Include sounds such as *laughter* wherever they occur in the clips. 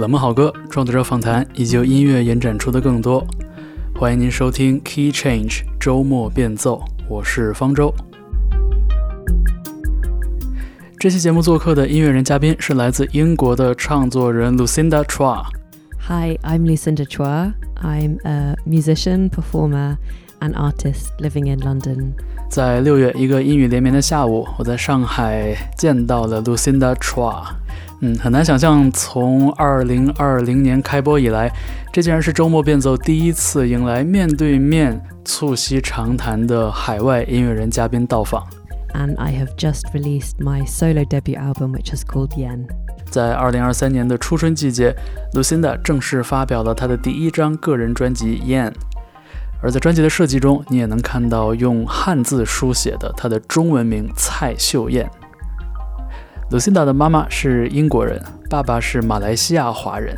冷门好歌、创作者访谈以及由音乐延展出的更多。欢迎您收听 Key Change 周末变奏，我是方舟。这期节目做客的音乐人嘉宾是来自英国的唱作人 Lucinda Chua。Hi, I'm Lucinda Chua. I'm a musician, performer, and artist living in London. 在六月一个阴雨连绵的下午，我在上海见到了 Lucinda Chua。嗯，很难想象，从二零二零年开播以来，这竟然是周末变奏第一次迎来面对面促膝长谈的海外音乐人嘉宾到访。And I have just released my solo debut album, which is called Yen. 在二零二三年的初春季节，Lucinda 正式发表了她的第一张个人专辑《Yen》，而在专辑的设计中，你也能看到用汉字书写的她的中文名蔡秀燕。Lucinda 的妈妈是英国人，爸爸是马来西亚华人。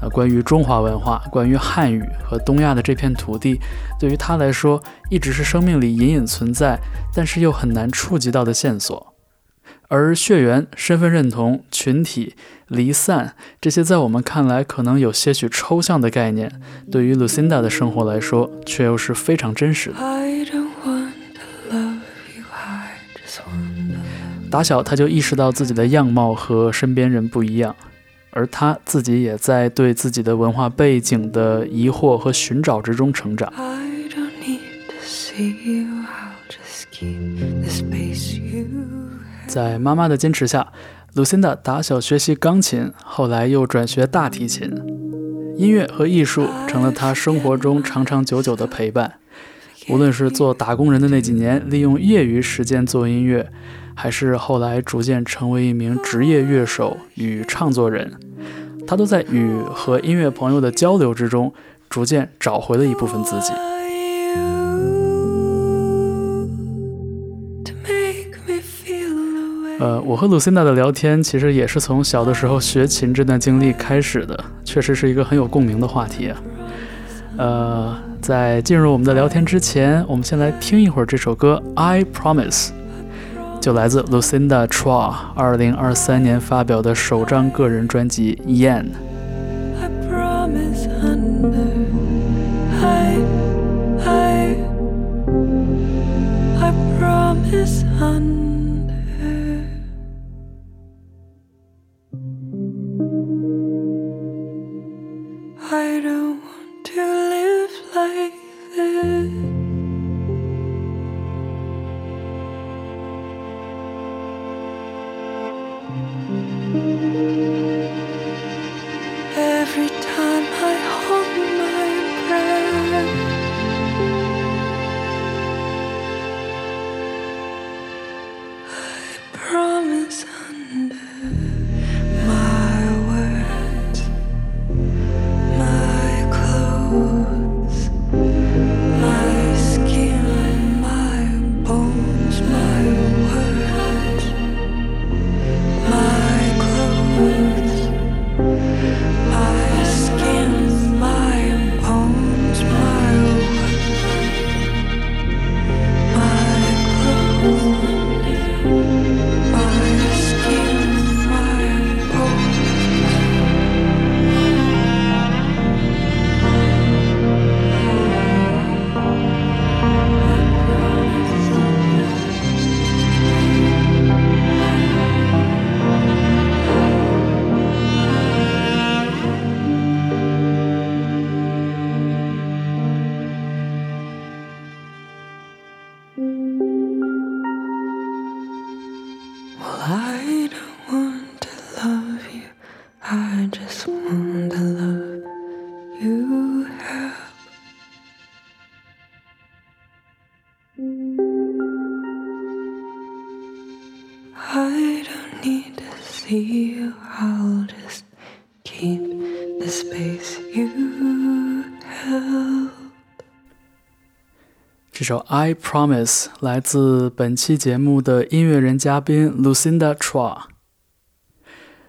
呃，关于中华文化，关于汉语和东亚的这片土地，对于他来说，一直是生命里隐隐存在，但是又很难触及到的线索。而血缘、身份认同、群体、离散这些在我们看来可能有些许抽象的概念，对于 Lucinda 的生活来说，却又是非常真实的。打小他就意识到自己的样貌和身边人不一样，而他自己也在对自己的文化背景的疑惑和寻找之中成长。在妈妈的坚持下，Lucinda 打小学习钢琴，后来又转学大提琴。音乐和艺术成了她生活中长长久久的陪伴。无论是做打工人的那几年，利用业余时间做音乐，还是后来逐渐成为一名职业乐手与唱作人，她都在与和音乐朋友的交流之中，逐渐找回了一部分自己。呃，我和 Lucinda 的聊天其实也是从小的时候学琴这段经历开始的，确实是一个很有共鸣的话题。啊呃，在进入我们的聊天之前，我们先来听一会儿这首歌《I Promise》，就来自 Lucinda Chua 二零二三年发表的首张个人专辑《Yen》。这首《I Promise》来自本期节目的音乐人嘉宾 Lucinda Chua。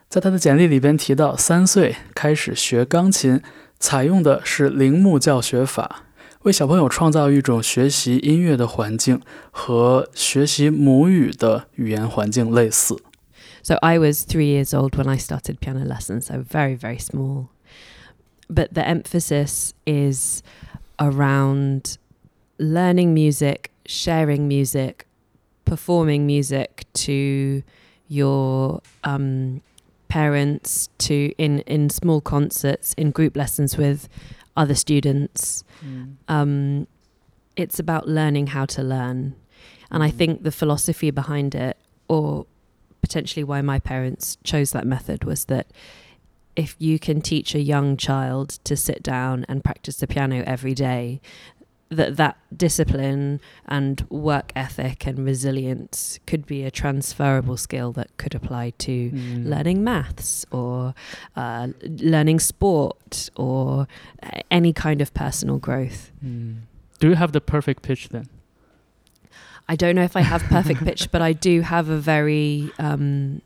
在她的简历里边提到，三岁开始学钢琴，采用的是铃木教学法，为小朋友创造一种学习音乐的环境，和学习母语的语言环境类似。So I was three years old when I started piano lessons, so very, very small. But the emphasis is around learning music, sharing music, performing music to your um, parents, to in, in small concerts, in group lessons with other students. Mm. Um, it's about learning how to learn. And I Mm. think the philosophy behind it, or potentially why my parents chose that method, was that if you can teach a young child to sit down and practice the piano every day, that that discipline and work ethic and resilience could be a transferable skill that could apply to Mm. learning maths or uh, learning sport or any kind of personal growth. Mm. Do you have the perfect pitch then? I don't know if I have perfect *laughs* pitch, but I do have a very, um,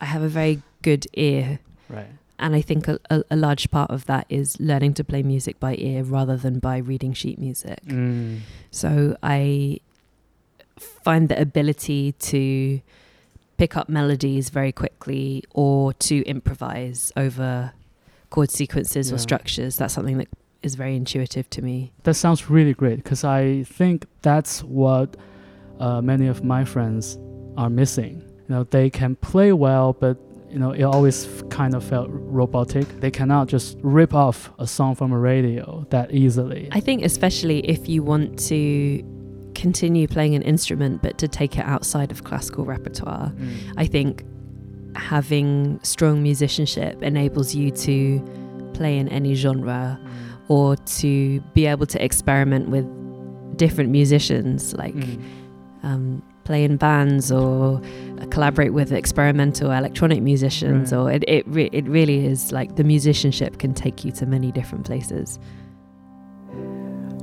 I have a very good ear, Right. And I think a, a, a large part of that is learning to play music by ear rather than by reading sheet music. Mm. So I find the ability to pick up melodies very quickly or to improvise over chord sequences or structures. That's something that is very intuitive to me. That sounds really great because I think that's what uh, many of my friends are missing. You know, they can play well, but you know, it always kind of felt robotic. They cannot just rip off a song from a radio that easily. I think, especially if you want to continue playing an instrument but to take it outside of classical repertoire, Mm. I think having strong musicianship enables you to play in any genre or to be able to experiment with different musicians, like Mm. um, play in bands or uh, collaborate with experimental electronic musicians. Right. Or it it, re- it really is like the musicianship can take you to many different places.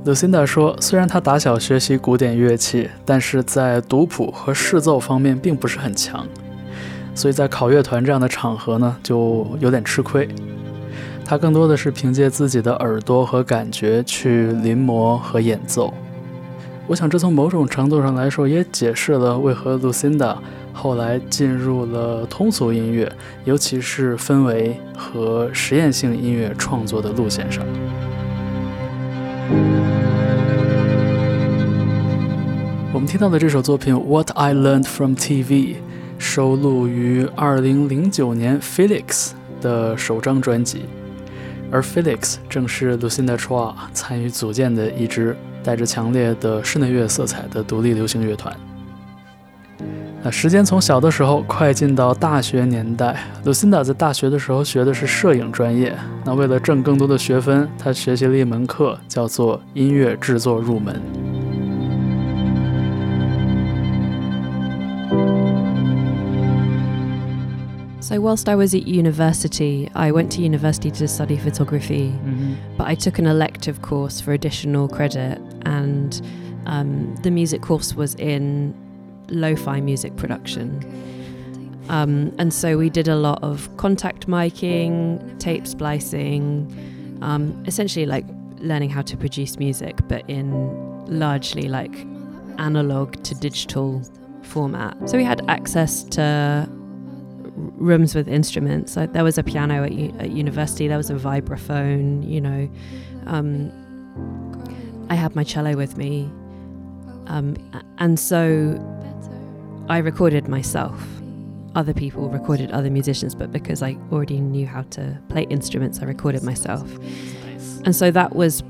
Lucinda 说，虽然她打小学习古典乐器，但是在读谱和试奏方面并不是很强，所以在考乐团这样的场合呢，就有点吃亏。她更多的是凭借自己的耳朵和感觉去临摹和演奏。我想，这从某种程度上来说，也解释了为何 Lucinda 后来进入了通俗音乐，尤其是氛围和实验性音乐创作的路线上。我们听到的这首作品《What I Learned from TV》收录于2009年 Felix 的首张专辑，而 Felix 正是 Lucinda Chua 参与组建的一支带着强烈的室内乐色彩的独立流行乐团。那时间从小的时候快进到大学年代，Lucinda 在大学的时候学的是摄影专业。那为了挣更多的学分，她学习了一门课，叫做音乐制作入门。So, whilst I was at university, I went to university to study photography, 嗯 but I took an elective course for additional credit, and um, the music course was in lo fi music production. Um, and so we did a lot of contact miking, tape splicing, um, essentially like learning how to produce music, but in largely like analog to digital format. So we had access to rooms with instruments. Like there was a piano at, u- at university, there was a vibraphone, you know. Um, I had my cello with me. Um, and so I recorded myself. Other people recorded other musicians, but because I already knew how to play instruments, I recorded myself. And so that was,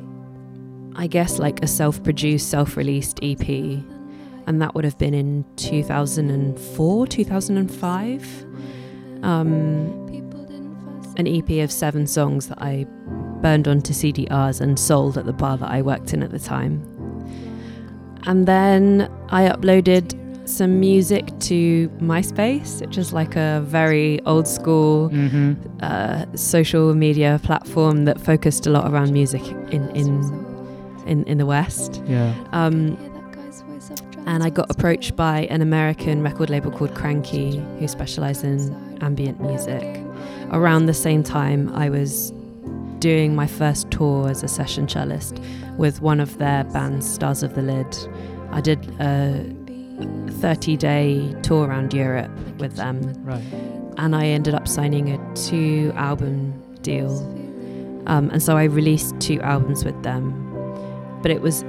I guess, like a self produced, self released EP. And that would have been in 2004, 2005. Um, an EP of seven songs that I burned onto CDRs and sold at the bar that I worked in at the time. And then I uploaded some music to MySpace, which is like a very old school Mm-hmm. uh, social media platform that focused a lot around music in in in, in the West. Yeah. Um, and I got approached by an American record label called Kranky, who specialised in ambient music. Around the same time, I was doing my first tour as a session cellist with one of their bands, Stars of the Lid. I did a 30 day tour around Europe with them. Right. And I ended up signing a two album deal. Um, and so I released two albums with them. But it was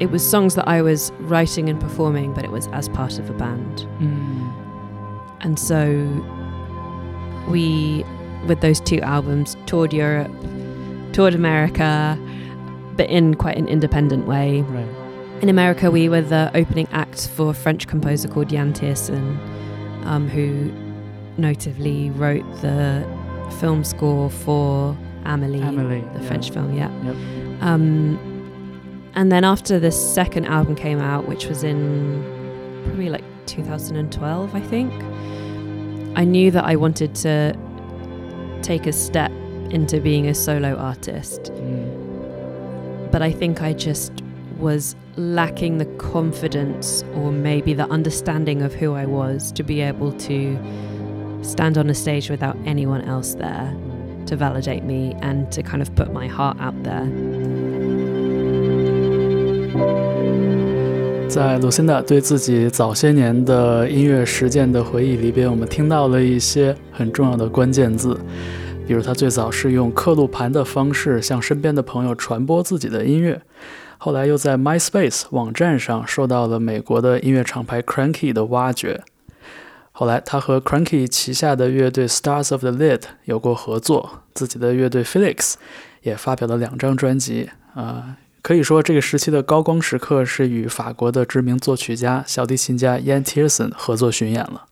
it was songs that I was writing and performing, but it was as part of a band. Mm. And so we, with those two albums, toured Europe, toured America, but in quite an independent way. Right. In America, we were the opening act for a French composer called Yann Tiersen, um, who notably wrote the film score for Amelie, Amelie, the yeah. French film, yeah. Yep. Um, and then after the second album came out, which was in probably like 2012, I think, I knew that I wanted to take a step into being a solo artist. Mm. But I think I just was lacking the confidence or maybe the understanding of who I was to be able to stand on a stage without anyone else there to validate me and to kind of put my heart out there. 在 Lucinda 对自己早些年的音乐实践的回忆里边，我们听到了一些很重要的关键字，比如他最早是用刻录盘的方式向身边的朋友传播自己的音乐，后来又在 MySpace 网站上受到了美国的音乐厂牌 Cranky 的挖掘。后来，他和 Cranky 旗下的乐队 Stars of the Lid 有过合作，自己的乐队 Felix 也发表了两张专辑。啊、可以说这个时期的高光时刻是与法国的知名作曲家、小提琴家 Yan Tiersen 合作巡演了。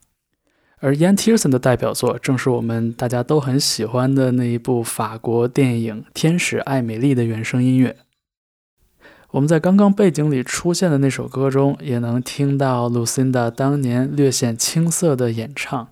而 Yan Tiersen 的代表作正是我们大家都很喜欢的那一部法国电影《天使爱美丽》的原声音乐。我们在刚刚背景里出现的那首歌中，也能听到 Lucinda 当年略显青涩的演唱。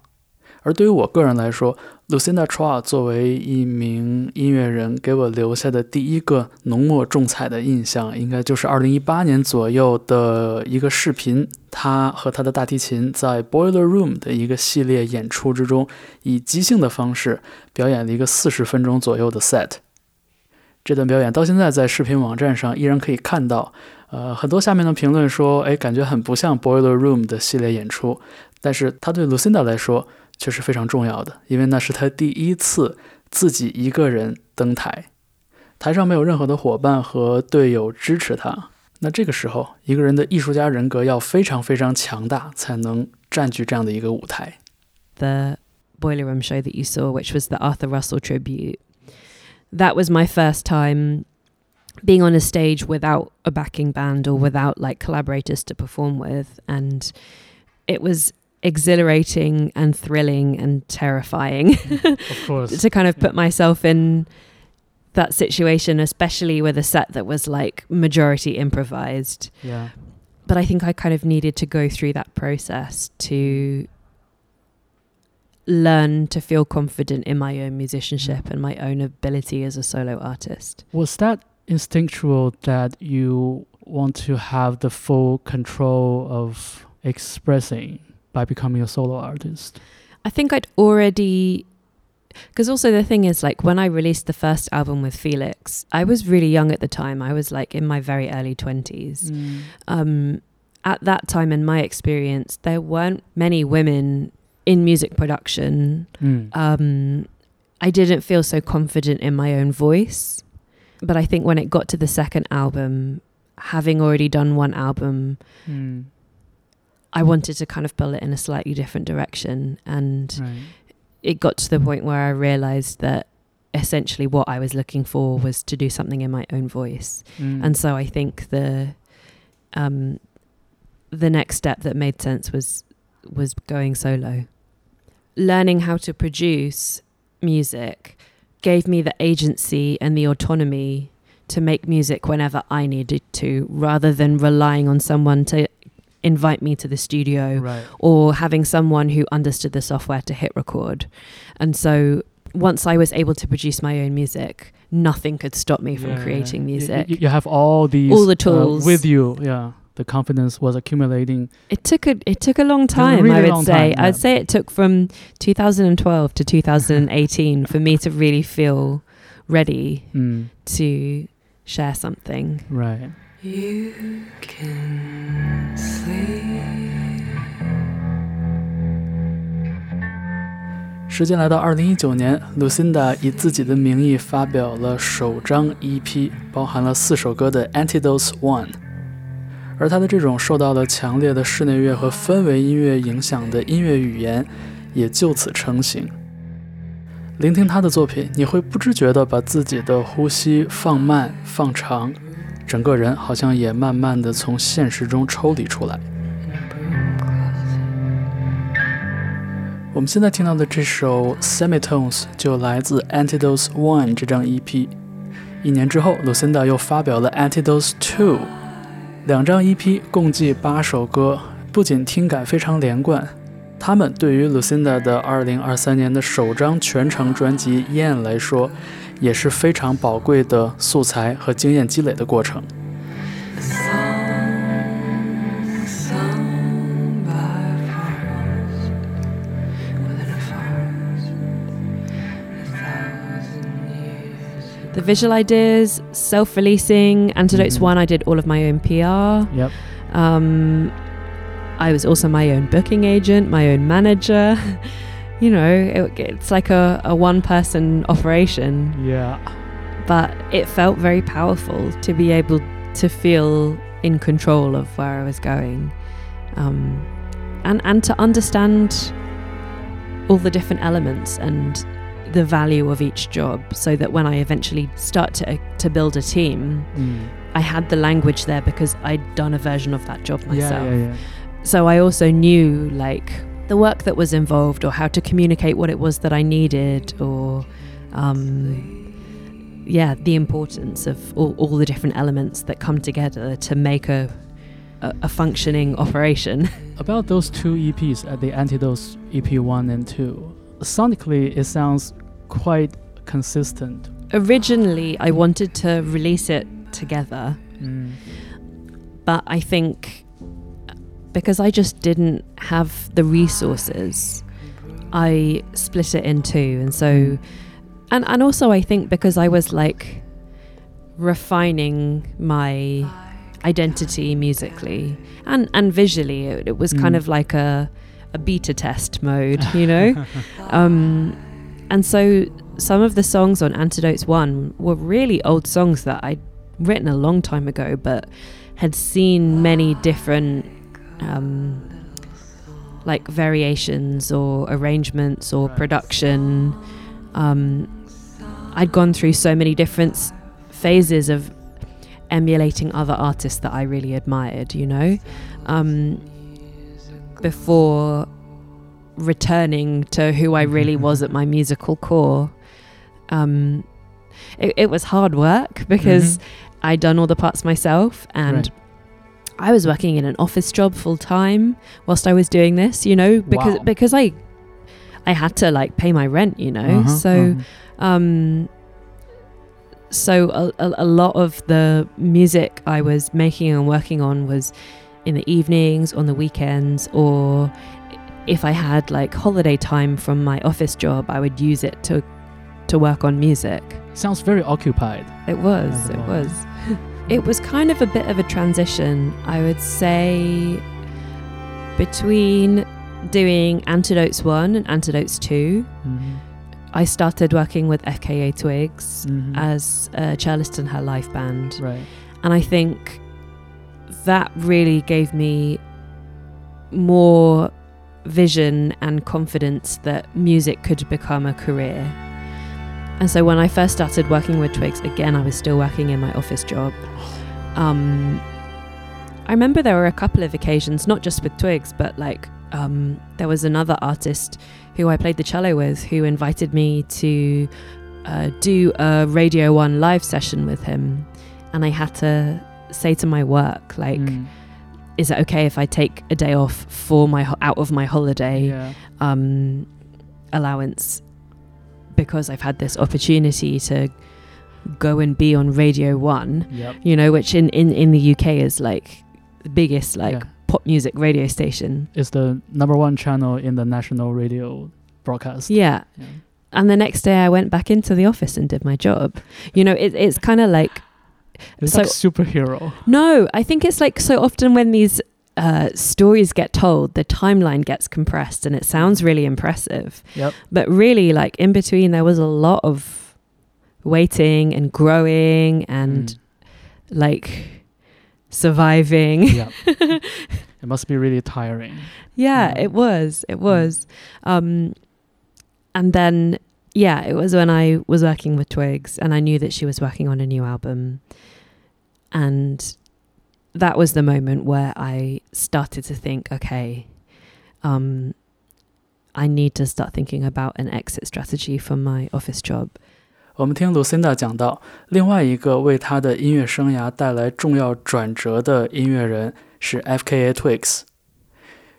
而对于我个人来说，Lucinda Chua 作为一名音乐人，给我留下的第一个浓墨重彩的印象，应该就是2018年左右的一个视频，他和他的大提琴在 Boiler Room 的一个系列演出之中，以即兴的方式表演了一个四十分钟左右的 set。这段表演到现在在视频网站上依然可以看到。呃，很多下面的评论说，哎，感觉很不像 Boiler Room 的系列演出，但是他对 Lucinda 来说却是非常重要的，因为那是他第一次自己一个人登台，台上没有任何的伙伴和队友支持他。那这个时候，一个人的艺术家人格要非常非常强大，才能占据这样的一个舞台。 The Boiler Room show that you saw, which was the Arthur Russell tribute, that was my first time being on a stage without a backing band or without like collaborators to perform with. And it was exhilarating and thrilling and terrifying mm, Of *laughs* course，to kind of put myself in that situation, especially with a set that was like majority improvised. yeah，But I think I kind of needed to go through that process to learn to feel confident in my own musicianship mm. and my own ability as a solo artist. Was that instinctual that you want to have the full control of expressing by becoming a solo artist? I think I'd already because also the thing is like when I released the first album with Felix, I was really young at the time. I was like in my very early 20s. Um at that time in my experience, there weren't many women in music production Mm. um, I didn't feel so confident in my own voice. But I think when it got to the second album, having already done one album, Mm. I wanted to kind of pull it in a slightly different direction. And Right. it got to the point where I realized that essentially what I was looking for was to do something in my own voice. Mm. And so I think the um, the next step that made sense was was going solo. Learning how to produce music gave me the agency and the autonomy to make music whenever I needed to, rather than relying on someone to invite me to the studio right. or having someone who understood the software to hit record. And so once I was able to produce my own music, nothing could stop me from Yeah, creating. Music. You, you have all these All the uh, tools. with you. Yeah, the confidence was accumulating. It took a it took a long time. really I would say. time, yeah. I'd say it took from 2012 to 2018 for me to really feel ready *laughs* Mm. to share something. Right. 时间来到二零一九年，Lucinda 以自己的名义发表了首张 EP，包含了四首歌的《Antidotes One》，而他的这种受到了强烈的室内乐和氛围音乐影响的音乐语言也就此成型。聆听他的作品，你会不知觉的把自己的呼吸放慢、放长。整个人好像也慢慢的从现实中抽离出来。我们现在听到的这首《Semitones》就来自《Antidotes One》这张 EP。一年之后，Lucinda 又发表了《Antidotes Two》。两张 EP 共计八首歌，不仅听感非常连贯，他们对于 Lucinda 的2023年的首张全长专辑《YIAN》来说，也是非常宝贵的素材和经验积累的过程。the visual ideas, self releasing. Antidotes mm-hmm. One, I did all of my own PR. Yep. Um, I was also my own booking agent, my own manager. *laughs* you know, it, it's like a, a one person operation. Yeah. But it felt very powerful to be able to feel in control of where I was going. Um, and, and to understand all the different elements and the value of each job so that when I eventually start to, to build a team, mm. I had the language there because I'd done a version of that job myself. Yeah, yeah, yeah. So I also knew like the work that was involved or how to communicate what it was that I needed or um, yeah, the importance of all, all the different elements that come together to make a a, a, functioning operation. *laughs* About those two EPs at the Antidotes EP 1 and 2, sonically it sounds quite consistent. Originally, I wanted to release it together, mm. but I think because I just didn't have the resources, I split it in two. And so, and, and also, I think because I was like refining my identity musically and, and visually, it, it was mm. kind of like a, a beta test mode, *laughs* you know? *laughs* um, and so some of the songs on Antidotes 1 were really old songs that I'd written a long time ago, but had seen many different um, like variations or arrangements or production. Um, I'd gone through so many different phases of emulating other artists that I really admired, you know, um, before returning to who I really was at my musical core. Um, it, it, was hard work because mm-hmm. I'd done all the parts myself and right. I was working in an office job full time whilst I was doing this, you know, because wow. because I I had to like pay my rent, you know. Uh-huh, so uh-huh. um so a, a, a lot of the music I was making and working on was in the evenings, on the weekends, or if I had like holiday time from my office job, I would use it to to work on music. Sounds very occupied. It was. It was. *laughs* it was kind of a bit of a transition, I would say, between doing Antidotes 1 and Antidotes 2. Mm-hmm. I started working with FKA Twigs mm-hmm. as a cellist in her live band. Right. And I think that really gave me more vision and confidence that music could become a career. And so when I first started working with Twigs, again, I was still working in my office job. Um, I remember there were a couple of occasions, not just with Twigs, but like um, there was another artist who I played the cello with who invited me to uh, do a Radio 1 live session with him. And I had to say to my work, like, mm is it okay if I take a day off for my out of my holiday yeah. um, allowance because I've had this opportunity to go and be on Radio One, yep. you know, which in, in, in the UK is like the biggest like yeah. pop music radio station. It's the number one channel in the national radio broadcast. Yeah. yeah. And the next day I went back into the office and did my job. You know, it, it's kind of like it's so, like superhero. No, I think it's like so often when these uh, stories get told, the timeline gets compressed, and it sounds really impressive. Yep. But really, like in between, there was a lot of waiting and growing and Mm. like surviving. yeah. *laughs* it must be really tiring. Yeah, Yeah. it was. It was. Um, and then, yeah, it was when I was working with Twigs and I knew that she was working on a new album. And that was the moment where I started to think, okay, um, I need to start thinking about an exit strategy for my office job. 我们听 Lucinda 讲到，另外一个为她的音乐生涯带来重要转折的音乐人是 F.K.A. Twigs。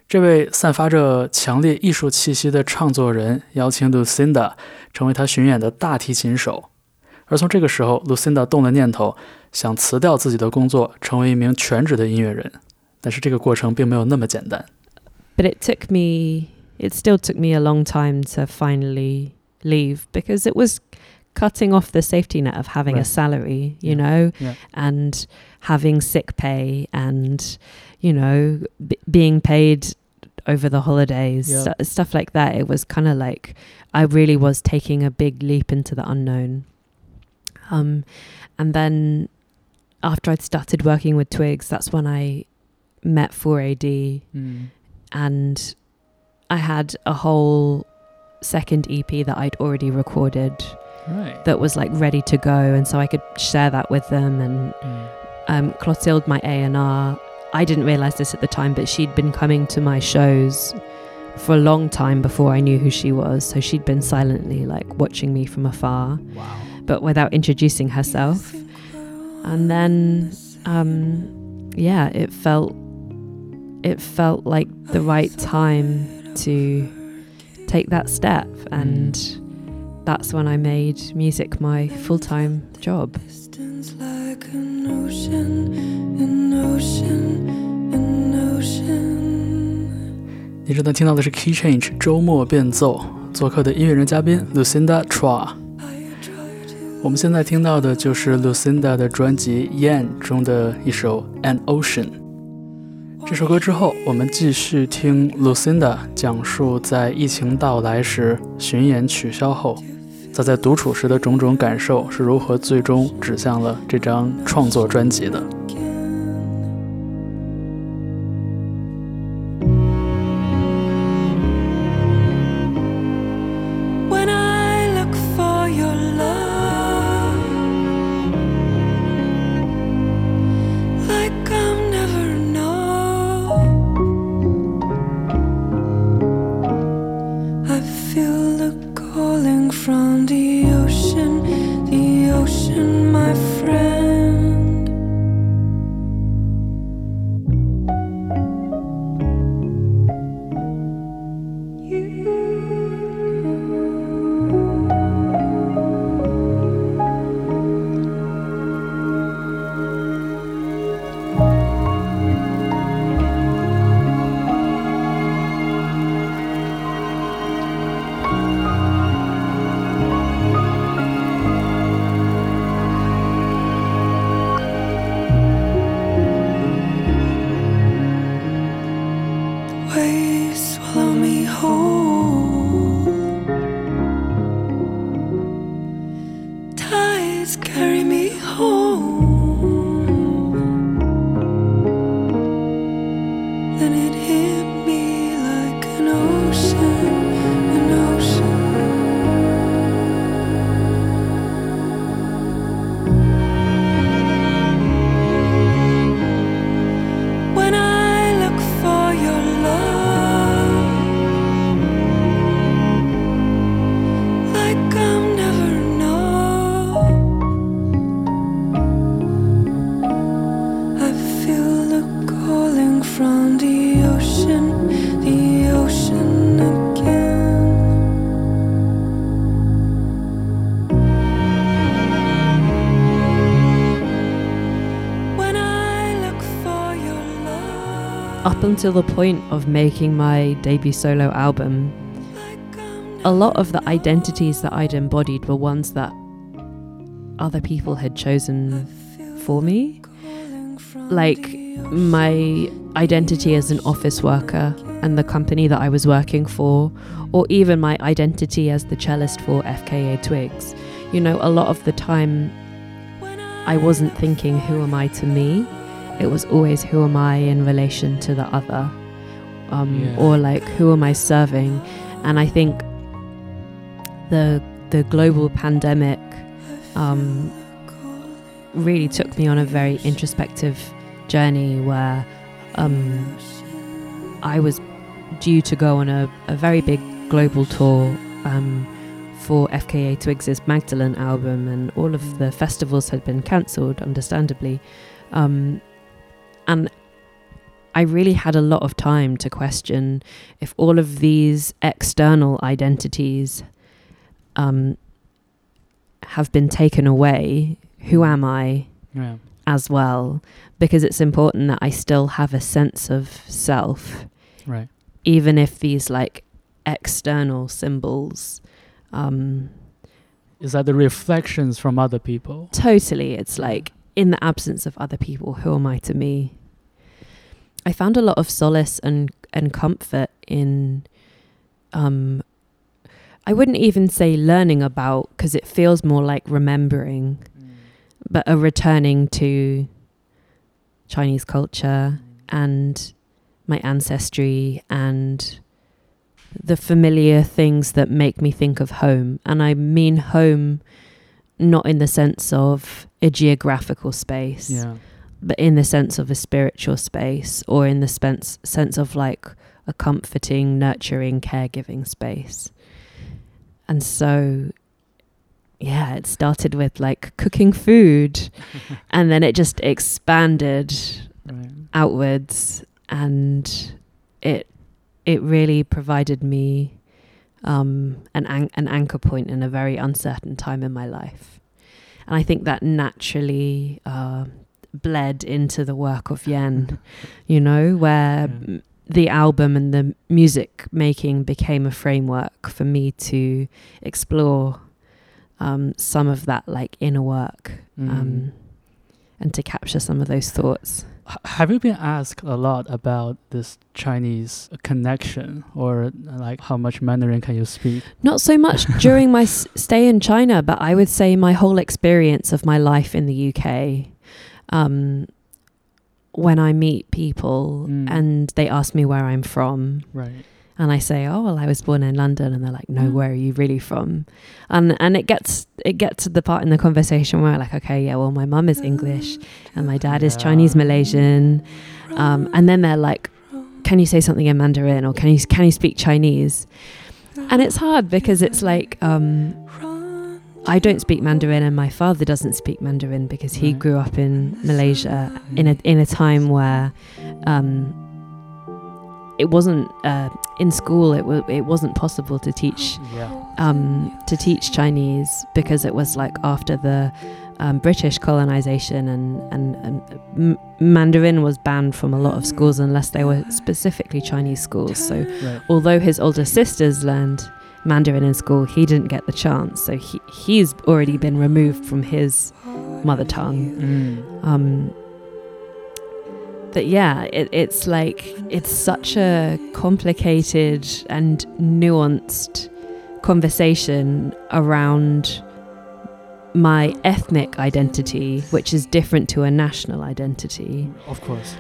这位散发着强烈艺术气息的唱作人邀请 Lucinda 成为他巡演的大提琴手，而从这个时候，Lucinda 动了念头， 想辞掉自己的工作，成为一名全职的音乐人。但是这个过程并没有那么简单。 But it took me, it still took me a long time to finally leave because it was cutting off the safety net of having a Right. salary, you Yeah. know, Yeah. and having sick pay and, you know, b- being paid over the holidays, Yeah. stu- stuff like that. It was kind of like I really was taking a big leap into the unknown. Um, and then after I'd started working with Twigs, that's when I met 4AD 嗯 and I had a whole second EP that I'd already recorded Right. that was like ready to go, and so I could share that with them. And 嗯 um, Clotilde, my A and R, I didn't realize this at the time, but she'd been coming to my shows for a long time before I knew who she was. So she'd been silently like watching me from afar, Wow. but without introducing herself. And then, um, yeah, it felt it felt like the right time to take that step, and that's when I made music my full time job. Key Change 周末变奏做客的音乐人嘉宾 Lucinda Chua。我们现在听到的就是 Lucinda 的专辑《Yan》中的一首《An Ocean》。这首歌之后，我们继续听 Lucinda 讲述在疫情到来时巡演取消后，她在独处时的种种感受是如何最终指向了这张创作专辑的。Waves swallow me whole. Until the point of making my debut solo album, a lot of the identities that I'd embodied were ones that other people had chosen for me. Like my identity as an office worker and the company that I was working for, or even my identity as the cellist for FKA Twigs. You know, a lot of the time I wasn't thinking, who am I to me? It was always, who am I in relation to the other? Um, Yeah. Or like, who am I serving? And I think the the global pandemic um, really took me on a very introspective journey where um, I was due to go on a, a very big global tour um, for FKA Twigs' Magdalene album, and all of the festivals had been cancelled, understandably. Um, and I really had a lot of time to question if all of these external identities um, have been taken away, who am I Yeah. as well? Because it's important that I still have a sense of self, Right. even if these like external symbols. Um, Is that the reflections from other people? totally, it's like in the absence of other people, who am I to me? I found a lot of solace and and comfort in um I wouldn't even say learning about because it feels more like remembering, but a returning to Chinese culture and my ancestry and the familiar things that make me think of home. And I mean home not in the sense of a geographical space, Yeah. but in the sense of a spiritual space or in the spence, sense of like a comforting, nurturing, caregiving space. And so, yeah, it started with like cooking food *laughs* and then it just expanded Right. outwards and it it really provided me um, an an- an anchor point in a very uncertain time in my life, and I think that naturally uh, bled into the work of YIAN, *laughs* you know, where Yeah. the album and the music making became a framework for me to explore um, some of that like inner work Mm. um, and to capture some of those thoughts. Have you been asked a lot about this Chinese connection, or like how much Mandarin can you speak? Not so much *laughs* during my stay in China, but I would say my whole experience of my life in the UK. Um, when I meet people Mm. and they ask me where I'm from, Right. And I say, "Oh, well, I was born in London," and they're like, "No, Mm. where are you really from?" And and it gets it gets to the part in the conversation where I'm like, "Okay, yeah, well, my mum is English and my dad is Chinese Malaysian," um, and then they're like, "Can you say something in Mandarin or can you can you speak Chinese?" And it's hard because it's like um, I don't speak Mandarin and my father doesn't speak Mandarin because he grew up in Malaysia in a in a time where um, it wasn't uh, in school. It was it wasn't possible to teach Yeah. um, to teach Chinese because it was like after the um, British colonization and, and, and M- Mandarin was banned from a lot of schools unless they were specifically Chinese schools. So Right. although his older sisters learned Mandarin in school, he didn't get the chance. So he, he's already been removed from his mother tongue. Mm. Um, but yeah, it, it's like it's such a complicated and nuanced conversation around my ethnic identity, which is different to a national identity. Of course.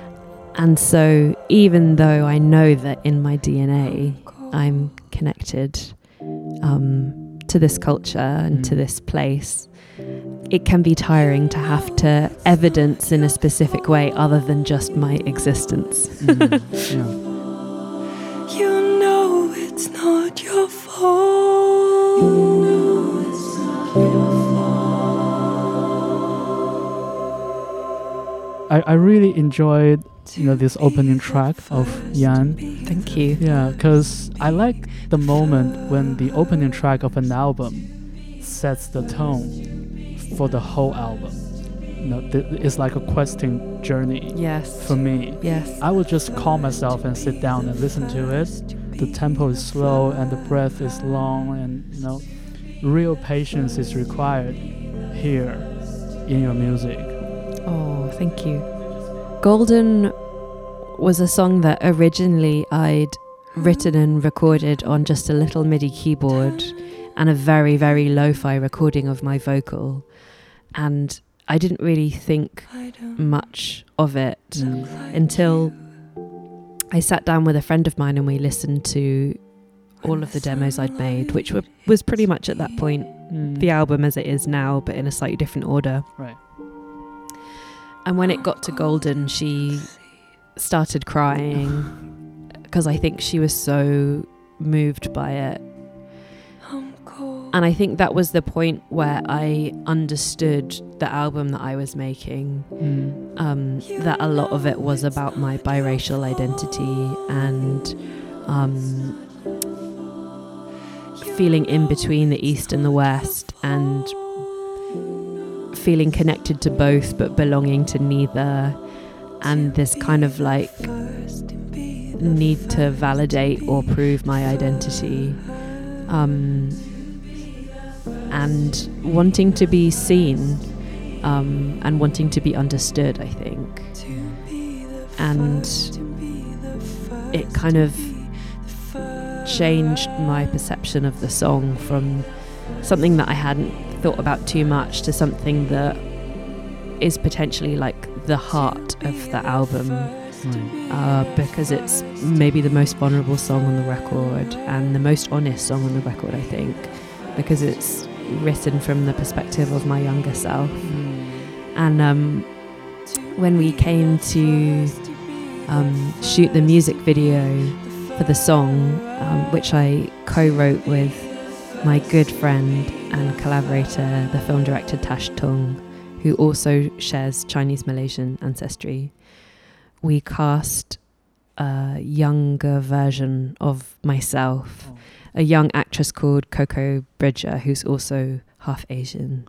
And so, even though I know that in my DNA I'm connected um, to this culture and to Mm. this place, it can be tiring to have to evidence in a specific way other than just my existence. Mm. yeah. You know it's not your fault. You know it's not your I, I really enjoyed you know this opening track of YIAN. Thank you. Yeah, because I like the moment when the opening track of an album sets the tone for the whole album. You know, th- it's like a questing journey Yes. for me. yes. I would just calm myself and sit down and listen to it. The tempo is slow and the breath is long, and you know, real patience is required here in your music. Oh, thank you. Golden was a song that originally I'd written and recorded on just a little MIDI keyboard and a very, very lo fi recording of my vocal. And I didn't really think much of it until I sat down with a friend of mine and we listened to all of the demos I'd made, which were, was pretty much at that point Mm. the album as it is now, but in a slightly different order. Right. And when it got to Golden, she started crying *sighs* because I think she was so moved by it. And I think that was the point where I understood the album that I was making. Mm. Um, that a lot of it was about my biracial identity and um, feeling in between the East and the West and feeling connected to both but belonging to neither. And this kind of like need to validate or prove my identity. Um, and wanting to be seen um, and wanting to be understood, I think. And it kind of changed my perception of the song from something that I hadn't thought about too much to something that is potentially like the heart of the album Right. uh, because it's maybe the most vulnerable song on the record and the most honest song on the record, I think, because it's written from the perspective of my younger self. Mm. And um, when we came to um, shoot the music video for the song, um, which I co wrote with my good friend and collaborator, the film director Tash Tung, who also shares Chinese Malaysian ancestry, we cast a younger version of myself, Oh. A young actress called Coco Bridger, who's also half Asian.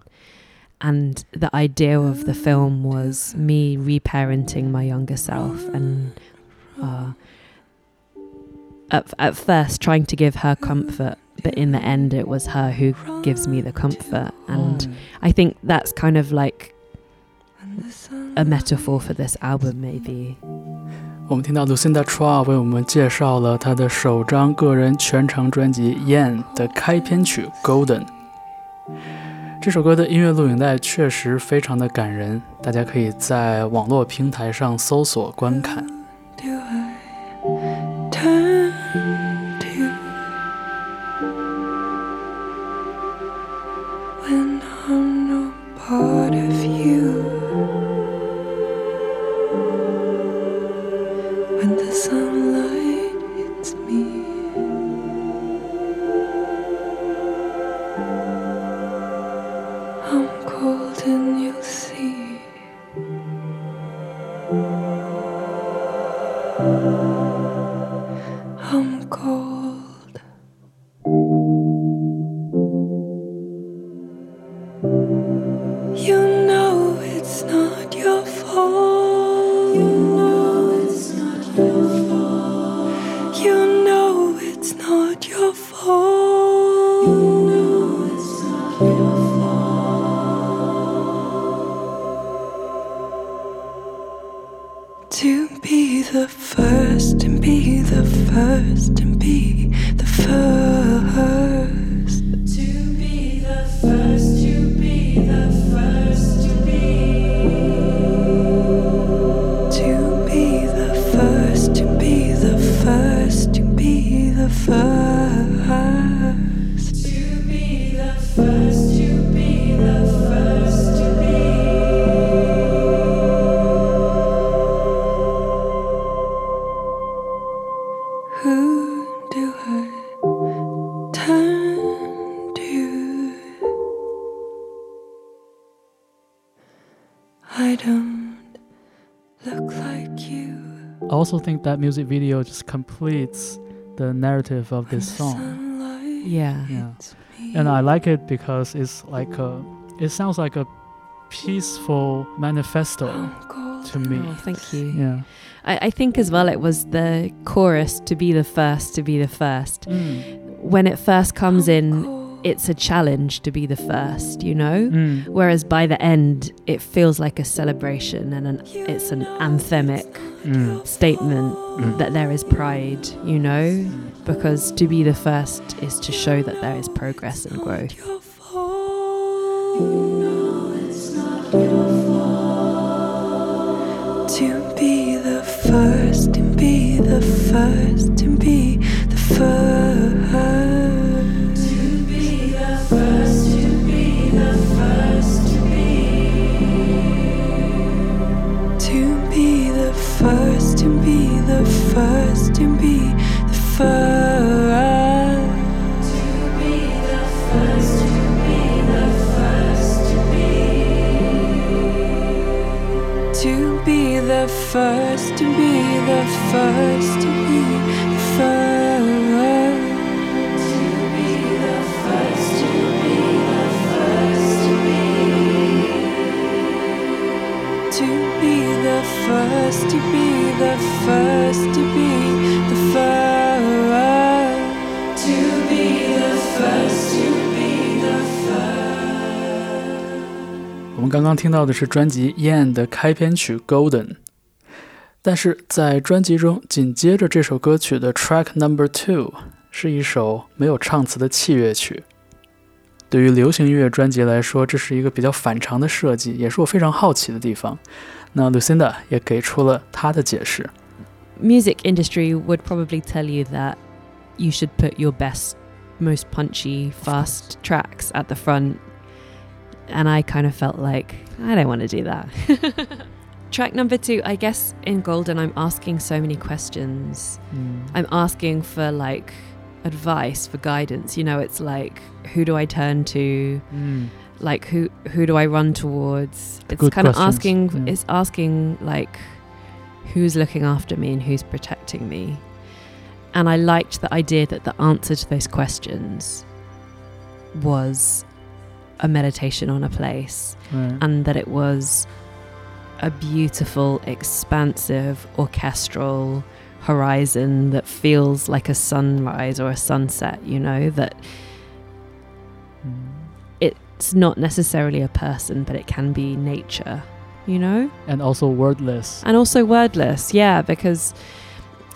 And the idea of the film was me reparenting my younger self and uh, at, at first trying to give her comfort, but in the end, it was her who gives me the comfort. And. I think that's kind of like a metaphor for this album, maybe. 我们听到 Lucinda Chua 为我们介绍了她的首张个人全长专辑《Yan》的开篇曲《Golden》。这首歌的音乐录影带确实非常的感人，大家可以在网络平台上搜索观看。do the first and be the first and be also think that music video just completes the narrative of this song. Yeah. Yeah. And I like it because it's like a, it sounds like a peaceful manifesto to me. Oh, thank you. Yeah. I, I think as well it was the chorus to be the first to be the first. Mm. When it first comes in, it's a challenge to be the first, you know? Mm. Whereas by the end, it feels like a celebration and an, it's an anthemic Mm. statement Mm. that there is pride, you know? Because to be the first is to show that there is progress and growth. Your fault. You know it's not your fault. To be the first and be the first and be the first. First and be the first. To be the first, to be the first to be. To be the first, to be the first to be the first. 我们刚刚听到的是专辑《Yan》的开篇曲《Golden》，但是在专辑中紧接着这首歌曲的 track number two 是一首没有唱词的器乐曲。对于流行音乐专辑来说，这是一个比较反常的设计，也是我非常好奇的地方。那 Lucinda 也给出了她的解释。 Music industry would probably tell you that you should put your best, most punchy, fast tracks at the front. And I kind of felt like I don't want to do that. *laughs* Track number two, I guess in Golden, I'm asking so many questions. 嗯 I'm asking for like advice, for guidance. You know, it's like, who do I turn to? 嗯 Like, who who do I run towards? It's Good kind of asking. It's asking like, who's looking after me and who's protecting me. And I liked the idea that the answer to those questions was a meditation on a place right. and that it was a beautiful, expansive, orchestral horizon that feels like a sunrise or a sunset, you know, that 嗯 it's not necessarily a person, but it can be nature, you know? And also wordless. And also wordless, yeah, because,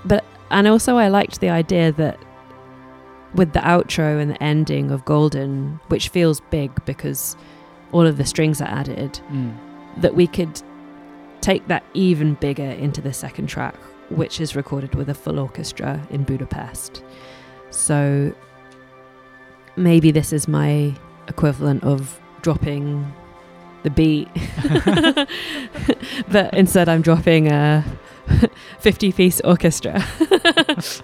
but, and also I liked the idea that with the outro and the ending of Golden, which feels big because all of the strings are added, 嗯 that we could take that even bigger into the second track, which is recorded with a full orchestra in Budapest. So maybe this is my equivalent of dropping the beat, *laughs* but instead I'm dropping a *laughs* 50 piece orchestra. *laughs*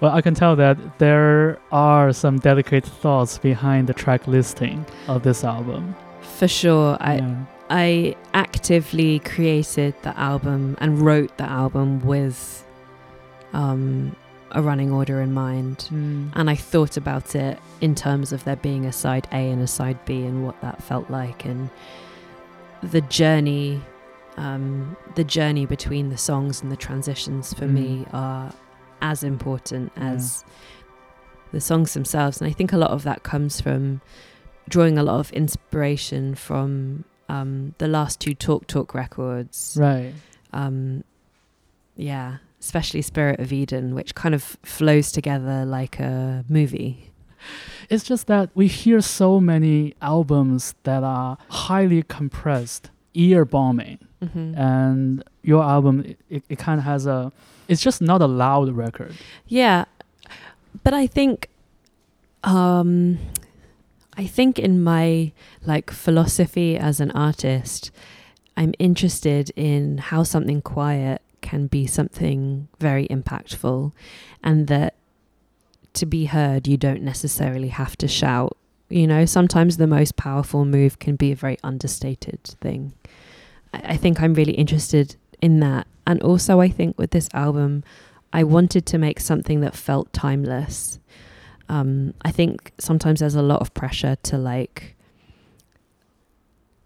Well, I can tell that there are some delicate thoughts behind the track listing of this album. For sure. I, Yeah. I actively created the album and wrote the album with um, a running order in mind. Mm. And I thought about it in terms of there being a side A and a side B and what that felt like and the journey um, the journey between the songs and the transitions for me are as important Yeah. as the songs themselves. And I think a lot of that comes from drawing a lot of inspiration from um, the last two Talk Talk records Right. um yeah especially spirit of eden which kind of flows together like a movie It's just that we hear so many albums that are highly compressed, ear bombing, mm-hmm. and your album it, it kind of has a. It's just not a loud record. yeah but i think um i think in my like philosophy as an artist i'm interested in how something quiet can be something very impactful and that to be heard you don't necessarily have to shout. You know sometimes the most powerful move can be a very understated thing. I, I think i'm really interested in that. And also i think with this album I wanted to make something that felt timeless. Um, I think sometimes there's a lot of pressure to like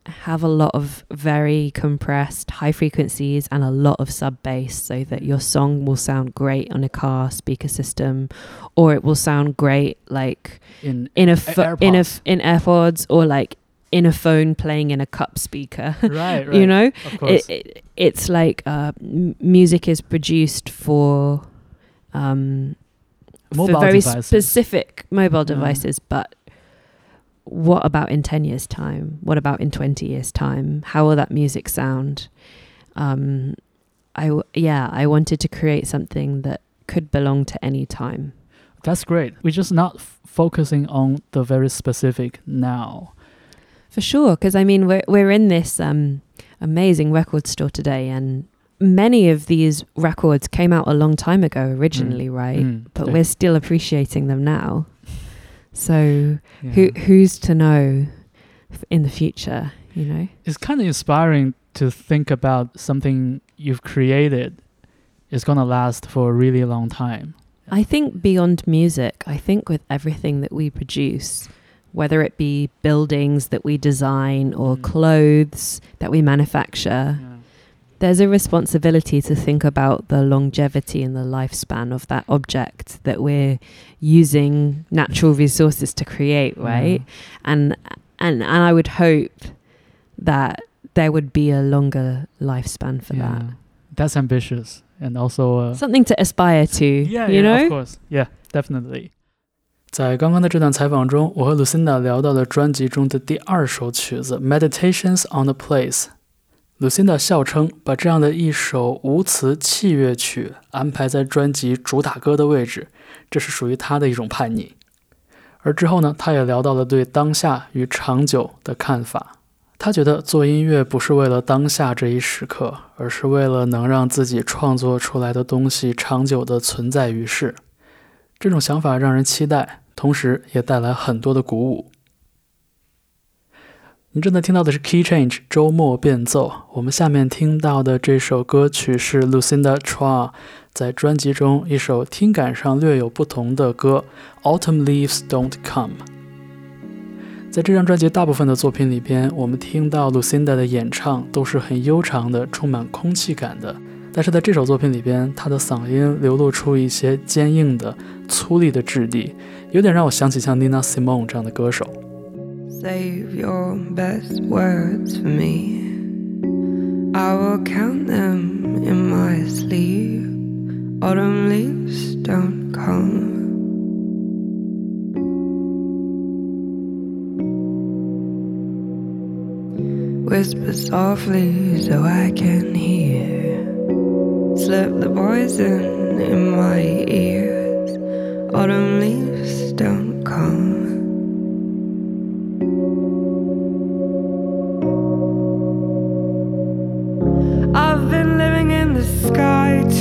have a lot of very compressed high frequencies and a lot of sub bass so that your song will sound great on a car speaker system or it will sound great like in in a pho- in a in AirPods or like in a phone playing in a cup speaker. right, *laughs* right. you know, of course. it, it, it's like uh, m- music is produced for um, Mobile for very devices. specific mobile devices. But what about in ten years' time? What about in twenty years' time? How will that music sound? Um, I w- yeah, I wanted to create something that could belong to any time. That's great. We're just not f- focusing on the very specific now. For sure, because I mean, we're we're in this um, amazing record store today, and many of these records came out a long time ago originally, right? Mm, But yeah, we're still appreciating them now. So yeah. who who's to know in the future? You know, it's kind of inspiring to think about something you've created is going to last for a really long time. I think beyond music, I think with everything that we produce, whether it be buildings that we design or Mm. clothes that we manufacture there's a responsibility to think about the longevity and the lifespan of that object that we're using natural resources to create right and and and i would hope that there would be a longer lifespan for Yeah. that That's ambitious and also uh, something to aspire to Yeah, you yeah, know of course. Yeah, definitely. 在刚刚的这段采访中，我和 Lucinda 聊到了专辑中的第二首曲子《Meditations on the Place》。 Lucinda 笑称，把这样的一首无词器乐曲安排在专辑主打歌的位置，这是属于她的一种叛逆。而之后呢，她也聊到了对当下与长久的看法。她觉得做音乐不是为了当下这一时刻，而是为了能让自己创作出来的东西长久的存在于世。这种想法让人期待，同时也带来很多的鼓舞。您正在听到的是 Key Change 周末变奏。我们下面听到的这首歌曲是 Lucinda Chua 在专辑中一首听感上略有不同的歌《Autumn Leaves Don't Come》。在这张专辑大部分的作品里边，我们听到 Lucinda 的演唱都是很悠长的，充满空气感的。但是在这首作品里边，她的嗓音流露出一些坚硬的、粗粝的质地，有点让我想起像 Nina Simone 这样的歌手。Save your best words for me. I will count them in my sleep. Autumn leaves don't come. Whisper softly so I can hear. Slip the poison in my ears. Autumn leaves don't come.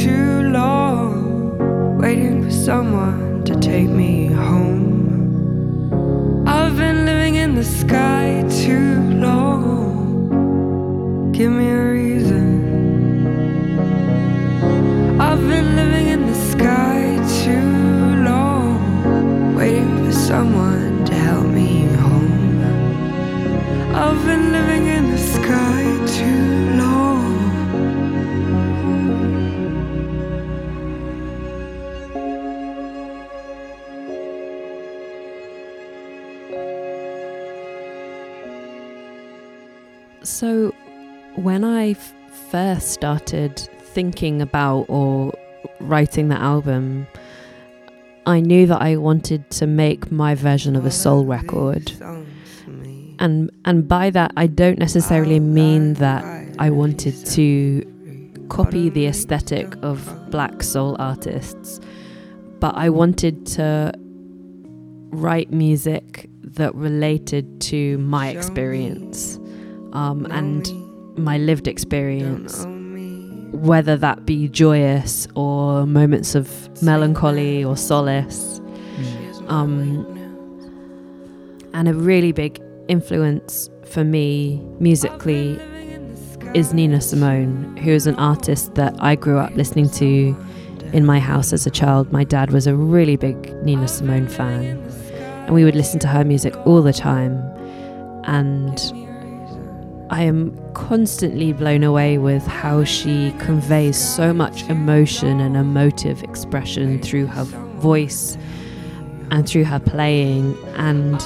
Too long, waiting for someone to take me home. I've been living in the sky too long. Give me a reason. I've been living in the sky too long, waiting for someone to help me home. I've been living in the sky too So, when I first started thinking about or writing the album, I knew that I wanted to make my version of a soul record. And and by that I don't necessarily mean that I wanted to copy the aesthetic of black soul artists, but I wanted to write music that related to my experience um, and my lived experience, whether that be joyous or moments of melancholy or solace. Um, and a really big influence for me musically is Nina Simone, who is an artist that I grew up listening to in my house as a child. My dad was a really big Nina Simone fan, and we would listen to her music all the time. And I am constantly blown away with how she conveys so much emotion and emotive expression through her voice and through her playing. And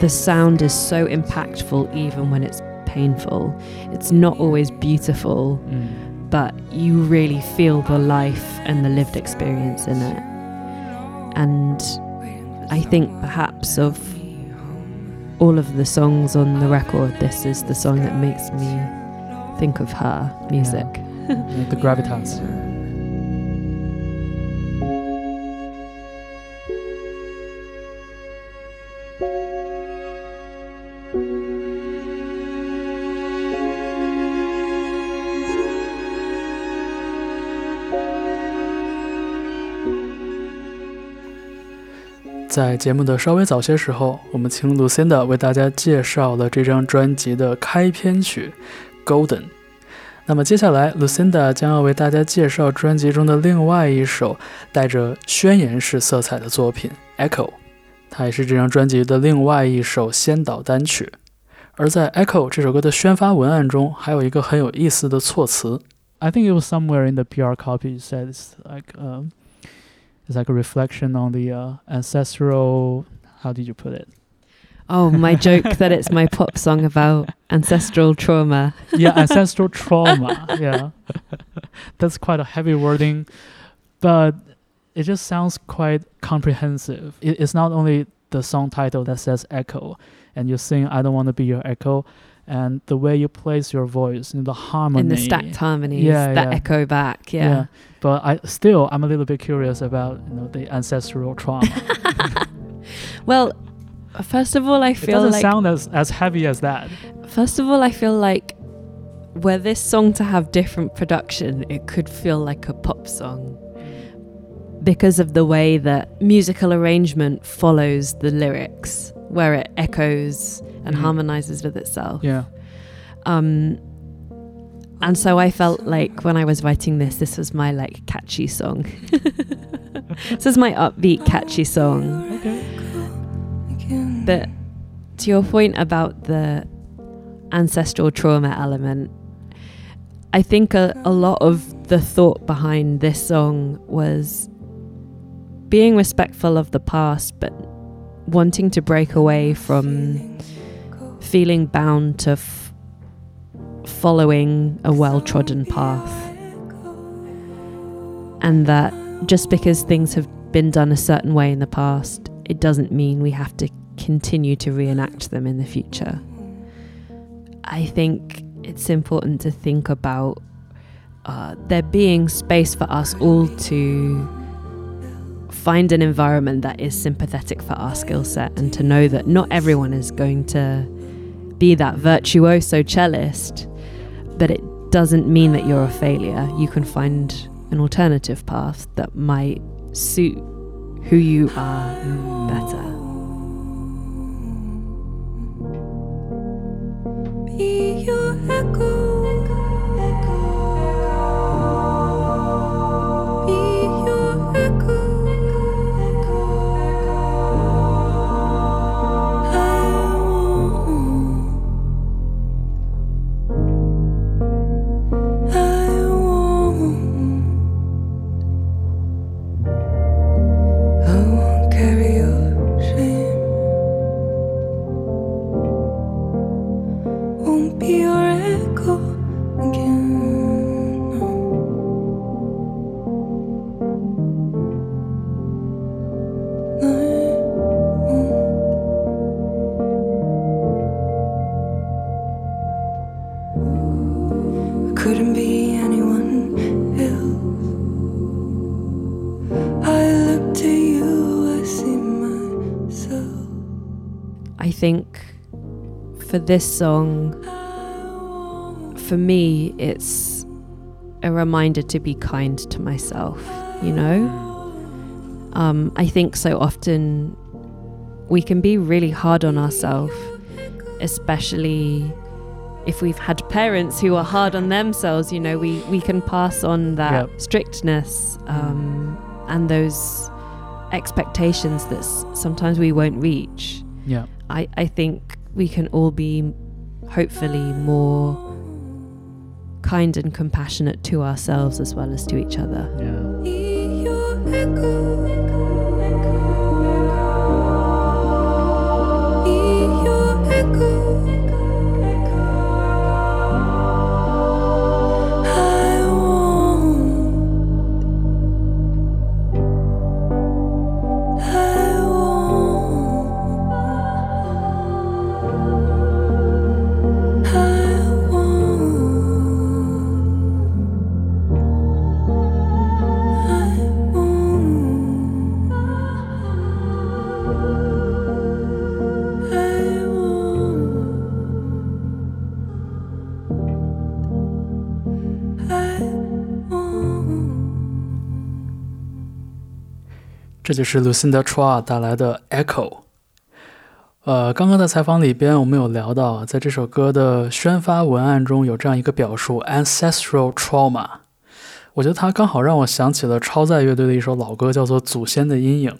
the sound is so impactful, even when it's painful. It's not always beautiful, Mm. but you really feel the life and the lived experience in it. And I think perhaps of all of the songs on the record, this is the song that makes me think of her music. Like *laughs* the gravitas. 在节目的稍微早些时候，我们请 Lucinda 为大家介绍了这张专辑的开篇曲《Golden》。那么接下来，Lucinda 将要为大家介绍专辑中的另外一首带着宣言式色彩的作品《Echo》，它也是这张专辑的另外一首先导单曲。而在《Echo》这首歌的宣发文案中，还有一个很有意思的措辞。I think it was somewhere in the PR copy says like um, it's like a reflection on the uh, ancestral. How did you put it? Oh, my joke that it's my pop song about ancestral trauma. yeah, ancestral trauma. Yeah, that's quite a heavy wording, but it just sounds quite comprehensive. It, it's not only the song title that says echo, and you sing "I don't want to be your echo," and the way you place your voice in the harmony, in the stacked harmonies Yeah, that yeah. echo back. Yeah. But I still, I'm a little bit curious about you know the ancestral trauma. *laughs* *laughs* Well, first of all, I feel it doesn't like sound as as heavy as that. first of all, I feel like were this song to have different production, it could feel like a pop song because of the way that musical arrangement follows the lyrics, where it echoes and Mhm. harmonizes with itself. Yeah. Um, and so I felt like when I was writing this, this was my like catchy song. *laughs* this is my upbeat, catchy song. Okay. But to your point about the ancestral trauma element, I think a, a lot of the thought behind this song was being respectful of the past, but wanting to break away from feeling bound to f- following a well trodden path. And that just because things have been done a certain way in the past, it doesn't mean we have to continue to reenact them in the future. I think it's important to think about uh, there being space for us all to find an environment that is sympathetic for our skill set and to know that not everyone is going to be that virtuoso cellist, but it doesn't mean that you're a failure. You can find an alternative path that might suit who you are better. Be your echo. For this song, for me, it's a reminder to be kind to myself, you know? Um, I think so often we can be really hard on ourselves, especially if we've had parents who are hard on themselves, you know, we, we can pass on that Yep. strictness um, and those expectations that s- sometimes we won't reach. Yeah. I, I think we can all be hopefully more kind and compassionate to ourselves as well as to each other. Yeah. Echo. 这就是 Lucinda Chua 带来的 Echo。呃，刚刚在采访里边，我们有聊到，在这首歌的宣发文案中有这样一个表述 “ancestral trauma”，我觉得它刚好让我想起了超载乐队的一首老歌，叫做《祖先的阴影》。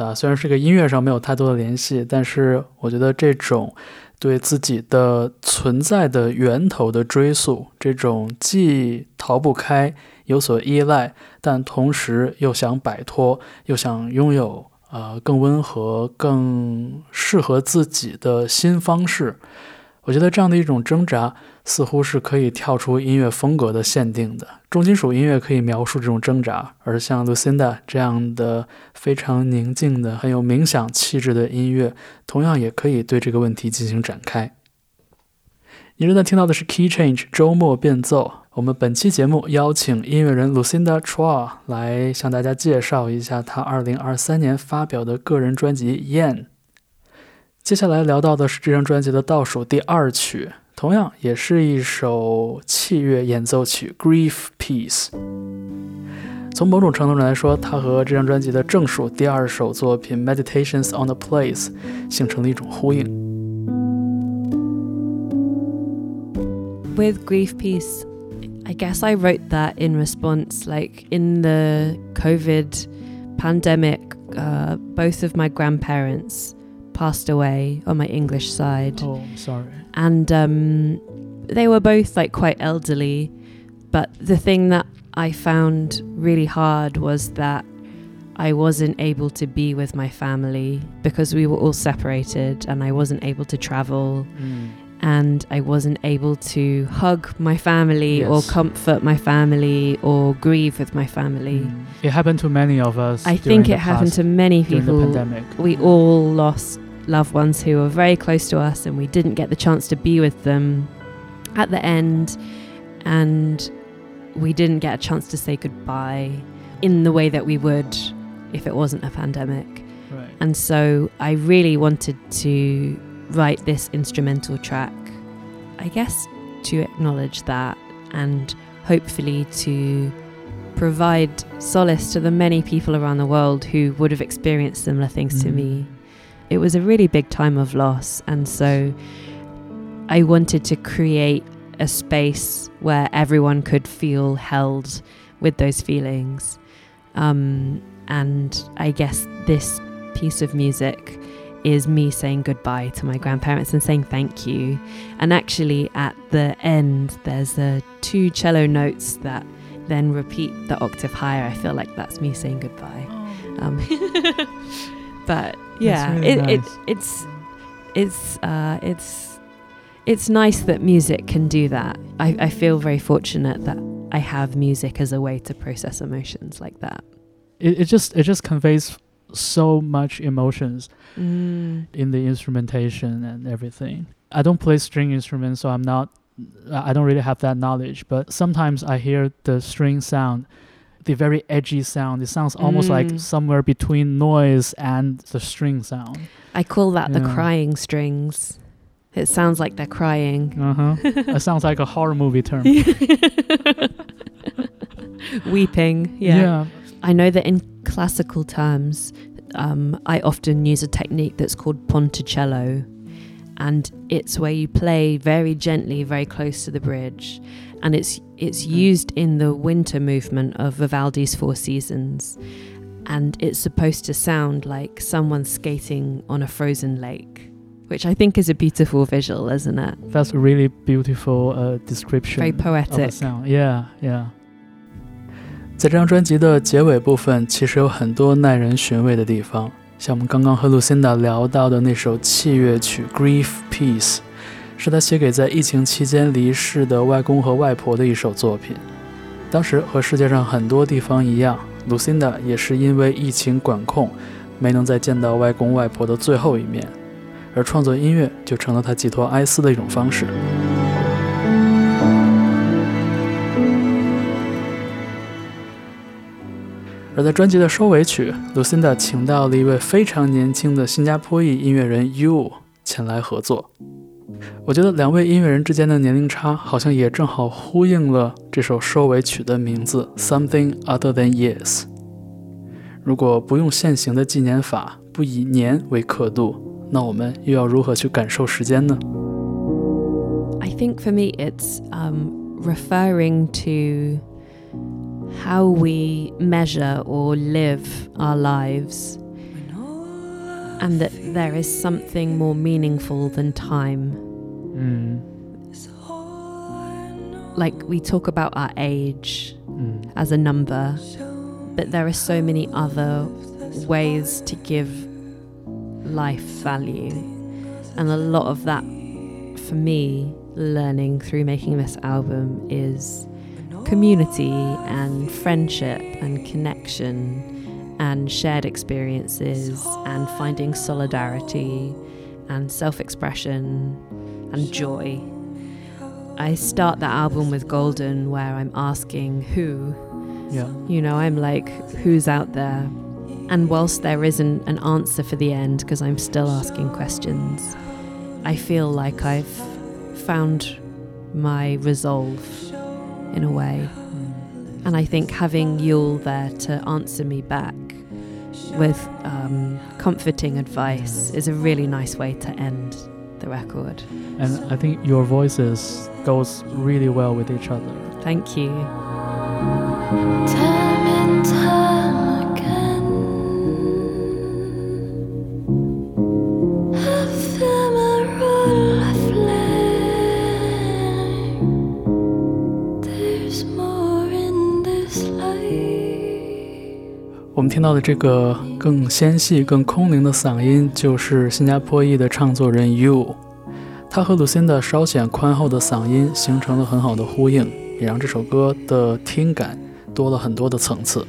啊，虽然是个音乐上没有太多的联系，但是我觉得这种对自己的存在的源头的追溯，这种既逃不开、有所依赖，但同时又想摆脱、又想拥有呃更温和、更适合自己的新方式，我觉得这样的一种挣扎，似乎是可以跳出音乐风格的限定的。重金属音乐可以描述这种挣扎，而像 Lucinda 这样的非常宁静的、很有冥想气质的音乐，同样也可以对这个问题进行展开。你正在听到的是 Key Change 周末变奏。我们本期节目邀请音乐人 Lucinda Chua 来向大家介绍一下她2023年发表的个人专辑《Yan》。接下来聊到的是这张专辑的倒数第二曲，同样也是一首器乐演奏曲《Grief Piece》。从某种程度上来说，它和这张专辑的正数第二首作品《Meditations on the Place》形成了一种呼应。With Grief Piece, I guess I wrote that in response, like in the COVID pandemic, uh, both of my grandparents passed away on my English side. Oh, I'm sorry. and um, they were both like quite elderly. But the thing that I found really hard was that I wasn't able to be with my family because we were all separated and I wasn't able to travel and I wasn't able to hug my family or comfort my family or grieve with my family. Mm. It happened to many of us. I think it happened to many people. during the pandemic. we all lost loved ones who were very close to us and we didn't get the chance to be with them at the end and we didn't get a chance to say goodbye in the way that we would if it wasn't a pandemic Right. and so I really wanted to write this instrumental track I guess to acknowledge that and hopefully to provide solace to the many people around the world who would have experienced similar things to Mm. me. It was a really big time of loss, and so I wanted to create a space where everyone could feel held with those feelings. Um, and I guess this piece of music is me saying goodbye to my grandparents and saying thank you. And actually, at the end, there's the two cello notes that then repeat the octave higher. I feel like that's me saying goodbye. Um, *laughs* but yeah, really it, it it's it's uh, it's it's nice that music can do that. I, I feel very fortunate that I have music as a way to process emotions like that. It, it just it just conveys so much emotions Mm. in the instrumentation and everything. I don't play string instruments, so I'm not. I don't really have that knowledge. But sometimes I hear the string sound, the very edgy sound. It sounds almost like Mm. somewhere between noise and the string sound. I call that the crying strings. It sounds like they're crying. Uh huh. it sounds like a horror movie term. *laughs* Weeping. yeah. I know that in classical terms, um, I often use a technique that's called ponticello, and it's where you play very gently, very close to the bridge, and it's it's Mm. used in the winter movement of Vivaldi's Four Seasons, and it's supposed to sound like someone skating on a frozen lake. which I think is a beautiful visual, isn't it? That's a really beautiful uh, description. Very Of the poetic. sound. Yeah, yeah. 在这张专辑的结尾部分，其实有很多耐人寻味的地方，像我们刚刚和 Lucinda 聊到的那首器乐曲《Grief Peace》，是他写给在疫情期间离世的外公和外婆的一首作品。当时和世界上很多地方一样，Lucinda 也是因为疫情管控，没能再见到外公外婆的最后一面，而创作音乐就成了他寄托哀思的一种方式。而在专辑的收尾曲，Lucinda 请到了一位非常年轻的新加坡裔音乐人 You 前来合作。我觉得两位音乐人之间的年龄差，好像也正好呼应了这首收尾曲的名字 “Something Other Than Years”。如果不用现行的纪年法，不以年为刻度，那我们又要如何去感受时间呢？I think for me, it's um, referring to how we measure or live our lives, and that there is something more meaningful than time. 嗯 Like we talk about our age 嗯 as a number, but there are so many other ways to give life value. And a lot of that, for me, learning through making this album is community and friendship and connection and shared experiences and finding solidarity and self expression and joy. I start the album with Golden, where I'm asking who Yeah. you know, I'm like, who's out there? And whilst there isn't an answer for the end, because I'm still asking questions, I feel like I've found my resolve in a way. And I think having Yeule there to answer me back with um, comforting advice is a really nice way to end the record. And I think your voices goes really well with each other. Thank you. 听到的这个更纤细、更空灵的嗓音，就是新加坡裔的唱作人 You。他和 Lucinda 稍显宽厚的嗓音形成了很好的呼应，也让这首歌的听感多了很多的层次。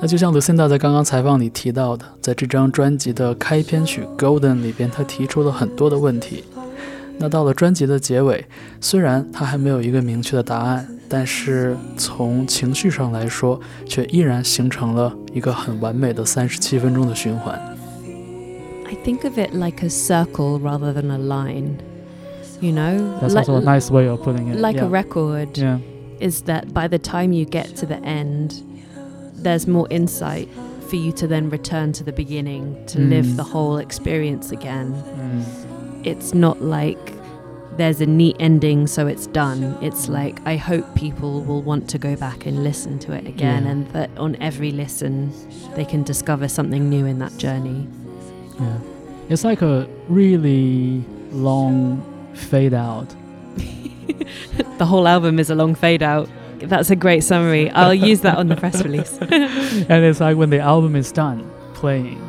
那就像 Lucinda 在刚刚采访里提到的，在这张专辑的开篇曲《Golden》里边，他提出了很多的问题。那到了专辑的结尾，虽然他还没有一个明确的答案，但是从情绪上来说，却依然形成了一个很完美的三十七分钟的循环。 I think of it like a circle rather than a line. You know, That's Like- also a nice way of putting it. like yeah. a record Yeah. is that by the time you get to the end, there's more insight for you to then return to the beginning to live Mm. the whole experience again. Mm. It's not like there's a neat ending, so it's done. It's like I hope people will want to go back and listen to it again, Yeah. and that on every listen, they can discover something new in that journey. Yeah. It's like a really long fade out. *laughs* The whole album is a long fade out. That's a great summary. I'll use that on the press *laughs* release. and it's like when the album is done playing,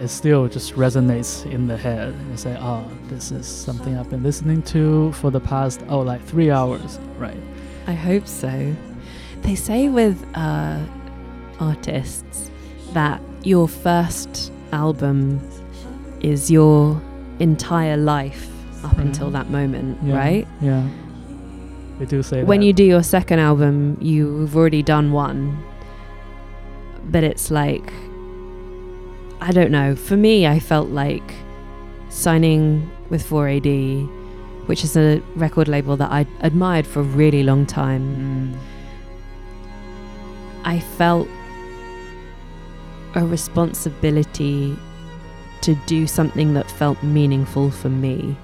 it still just resonates in the head. You say, oh, this is something I've been listening to for the past, oh, like three hours. Right. I hope so. They say with uh, artists that your first album is your entire life up Mhm. until that moment, Yeah. right? Yeah. They do say that. When that. you do your second album, you've already done one. But it's like, I don't know. For me, I felt like signing with 4AD, which is a record label that I admired for a really long time. Mm. I felt a responsibility to do something that felt meaningful for me.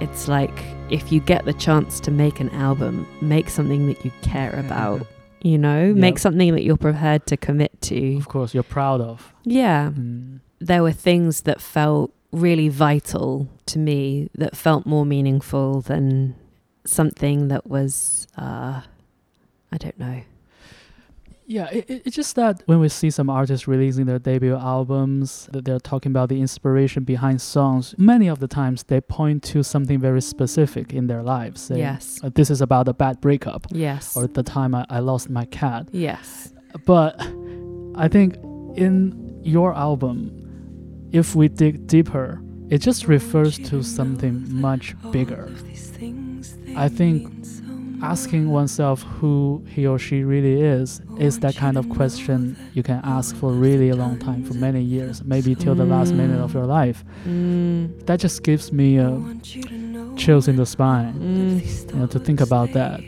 It's like if you get the chance to make an album, make something that you care about, you know, make something that you're prepared to commit to. Of course, you're proud of. Yeah. Mm. There were things that felt really vital to me that felt more meaningful than something that was uh, I don't know. Yeah, it, it, it's just that when we see some artists releasing their debut albums, that they're talking about the inspiration behind songs. Many of the times they point to something very specific in their lives. saying, yes. "Uh, this is about a bad breakup, Yes. or the time I, I lost my cat. yes. But I think in your album, if we dig deeper, it just refers to something much bigger. I think asking oneself who he or she really is is that kind of question you can ask for really a long time, for many years, maybe till the last minute of your life. Mm, That just gives me uh, chills in the spine, mm, you know, to think about that.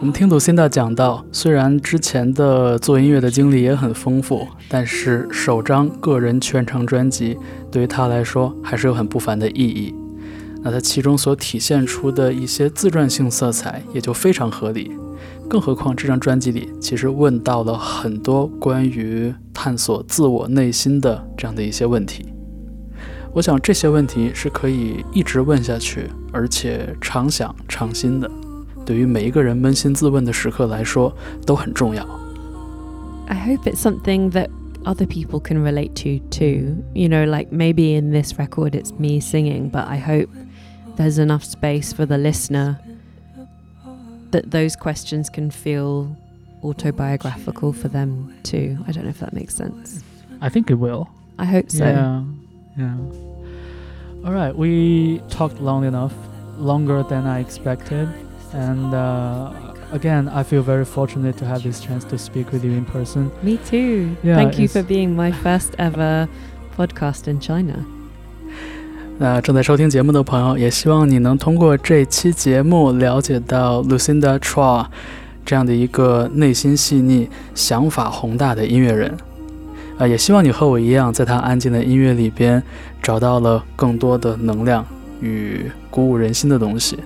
我们听鲁辛达讲到，虽然之前的做音乐的经历也很丰富，但是首张个人全长专辑对于他来说还是有很不凡的意义。那它其中所体现出的一些自传性色彩也就非常合理。更何况这张专辑里其实问到了很多关于探索自我内心的这样的一些问题。我想这些问题是可以一直问下去，而且常想常新的。对于每一个人扪心自问的时刻来说都很重要。 I hope it's something that other people can relate to too. You know, like maybe in this record it's me singing, but I hope there's enough space for the listener that those questions can feel autobiographical for them too. I don't know if that makes sense. I think it will. I hope so. Yeah, yeah. All right, we talked long enough, longer than I expected, and uh, again i feel very fortunate to have this chance to speak with you in person me too yeah, thank you for being my first ever podcast in china 那正在收听节目的朋友，也希望你能通过这期节目了解到 Lucinda Chua 这样的一个内心细腻、想法宏大的音乐人。啊、呃，也希望你和我一样，在他安静的音乐里边找到了更多的能量与鼓舞人心的东西。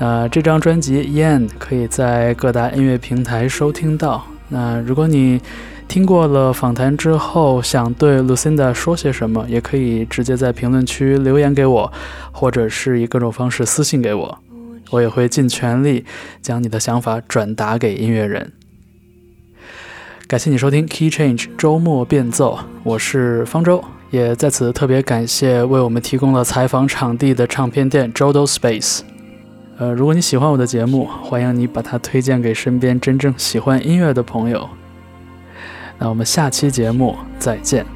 呃，这张专辑《Yan》可以在各大音乐平台收听到。那如果你听过了访谈之后，想对 Lucinda 说些什么，也可以直接在评论区留言给我，或者是以各种方式私信给我，我也会尽全力将你的想法转达给音乐人。感谢你收听 Key Change 周末变奏，我是方舟，也在此特别感谢为我们提供了采访场地的唱片店 Jodo Space。呃，如果你喜欢我的节目，欢迎你把它推荐给身边真正喜欢音乐的朋友。那我们下期节目再见。